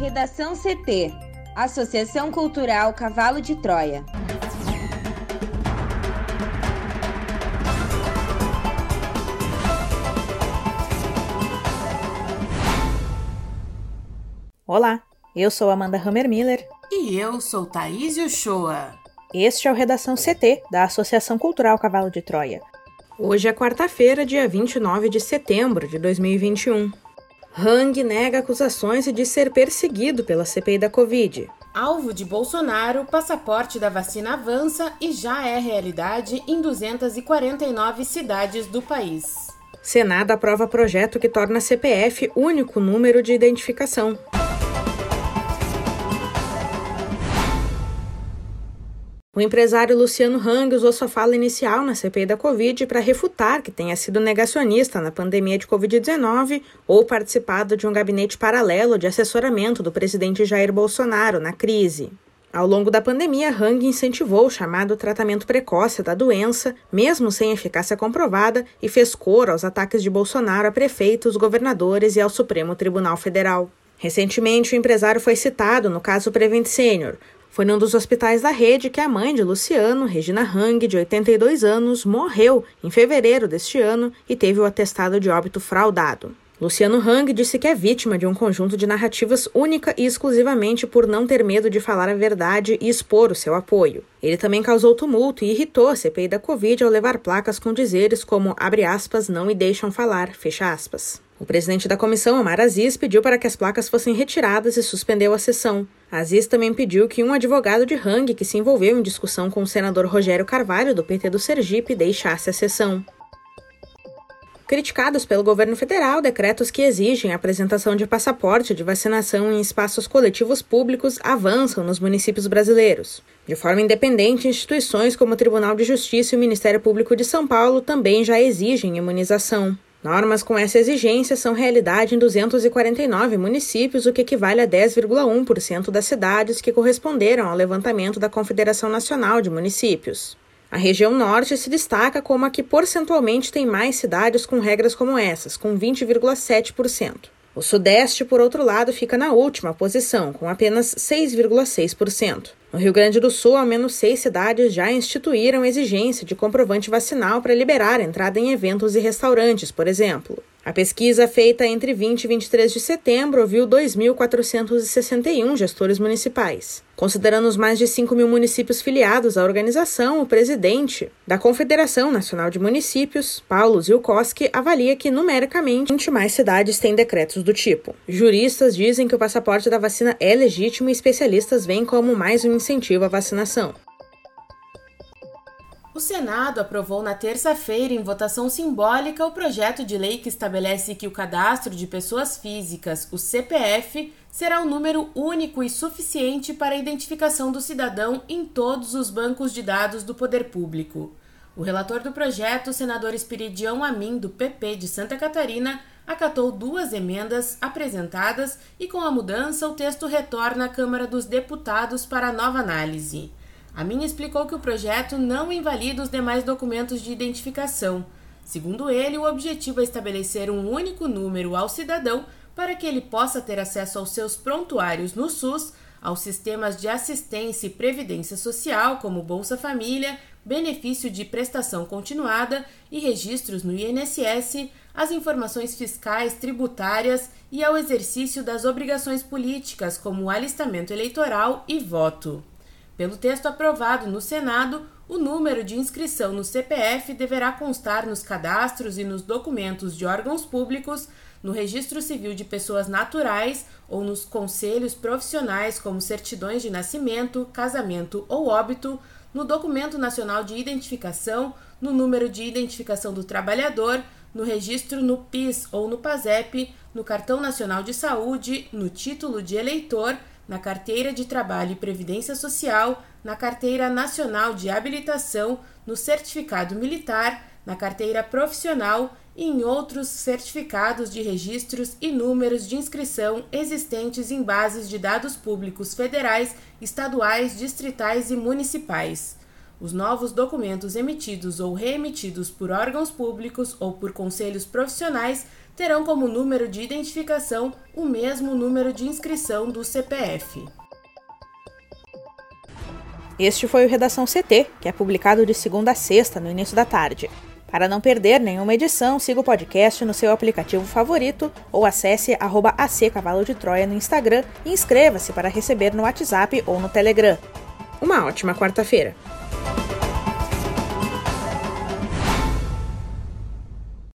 Redação CT Associação Cultural Cavalo de Troia. Olá, eu sou Amanda Hammermiller. E eu sou Thaís Uchoa. Este é o Redação CT, da Associação Cultural Cavalo de Troia. Hoje é quarta-feira, dia 29 de setembro de 2021. Hang nega acusações de ser perseguido pela CPI da Covid. Alvo de Bolsonaro, passaporte da vacina avança e já é realidade em 249 cidades do país. Senado aprova projeto que torna CPF único número de identificação. O empresário Luciano Hang usou sua fala inicial na CPI da Covid para refutar que tenha sido negacionista na pandemia de Covid-19 ou participado de um gabinete paralelo de assessoramento do presidente Jair Bolsonaro na crise. Ao longo da pandemia, Hang incentivou o chamado tratamento precoce da doença, mesmo sem eficácia comprovada, e fez cor aos ataques de Bolsonaro a prefeitos, governadores e ao Supremo Tribunal Federal. Recentemente, o empresário foi citado no caso Prevent Senior, foi num dos hospitais da rede que a mãe de Luciano, Regina Hang, de 82 anos, morreu em fevereiro deste ano e teve o atestado de óbito fraudado. Luciano Hang disse que é vítima de um conjunto de narrativas única e exclusivamente por não ter medo de falar a verdade e expor o seu apoio. Ele também causou tumulto e irritou a CPI da Covid ao levar placas com dizeres como abre aspas, não me deixam falar, fecha aspas. O presidente da comissão, Omar Aziz, pediu para que as placas fossem retiradas e suspendeu a sessão. Aziz também pediu que um advogado de Hang que se envolveu em discussão com o senador Rogério Carvalho, do PT do Sergipe, deixasse a sessão. Criticados pelo governo federal, decretos que exigem a apresentação de passaporte de vacinação em espaços coletivos públicos avançam nos municípios brasileiros. De forma independente, instituições como o Tribunal de Justiça e o Ministério Público de São Paulo também já exigem imunização. Normas com essa exigência são realidade em 249 municípios, o que equivale a 10,1% das cidades que corresponderam ao levantamento da Confederação Nacional de Municípios. A região norte se destaca como a que percentualmente tem mais cidades com regras como essas, com 20,7%. O Sudeste, por outro lado, fica na última posição, com apenas 6,6%. No Rio Grande do Sul, ao menos seis cidades já instituíram exigência de comprovante vacinal para liberar entrada em eventos e restaurantes, por exemplo. A pesquisa feita entre 20 e 23 de setembro ouviu 2.461 gestores municipais. Considerando os mais de 5 mil municípios filiados à organização, o presidente da Confederação Nacional de Municípios, Paulo Zilkowski, avalia que, numericamente, mais cidades têm decretos do tipo. Juristas dizem que o passaporte da vacina é legítimo e especialistas veem como mais um incentivo à vacinação. O Senado aprovou na terça-feira, em votação simbólica, o projeto de lei que estabelece que o cadastro de pessoas físicas, o CPF, será o um número único e suficiente para a identificação do cidadão em todos os bancos de dados do poder público. O relator do projeto, o senador Espiridião Amin, do PP de Santa Catarina, acatou duas emendas apresentadas e, com a mudança, o texto retorna à Câmara dos Deputados para nova análise. A minha explicou que o projeto não invalida os demais documentos de identificação. Segundo ele, o objetivo é estabelecer um único número ao cidadão para que ele possa ter acesso aos seus prontuários no SUS, aos sistemas de assistência e previdência social, como Bolsa Família, benefício de prestação continuada e registros no INSS, as informações fiscais, tributárias e ao exercício das obrigações políticas, como alistamento eleitoral e voto. Pelo texto aprovado no Senado, o número de inscrição no CPF deverá constar nos cadastros e nos documentos de órgãos públicos, no registro civil de pessoas naturais ou nos conselhos profissionais, como certidões de nascimento, casamento ou óbito, no documento nacional de identificação, no número de identificação do trabalhador, no registro no PIS ou no PASEP, no cartão nacional de saúde, no título de eleitor na Carteira de Trabalho e Previdência Social, na Carteira Nacional de Habilitação, no Certificado Militar, na Carteira Profissional e em outros certificados de registros e números de inscrição existentes em bases de dados públicos federais, estaduais, distritais e municipais. Os novos documentos emitidos ou reemitidos por órgãos públicos ou por conselhos profissionais terão como número de identificação o mesmo número de inscrição do CPF. Este foi o Redação CT, que é publicado de segunda a sexta, no início da tarde. Para não perder nenhuma edição, siga o podcast no seu aplicativo favorito ou acesse arroba Cavalo de Troia no Instagram e inscreva-se para receber no WhatsApp ou no Telegram. Uma ótima quarta-feira!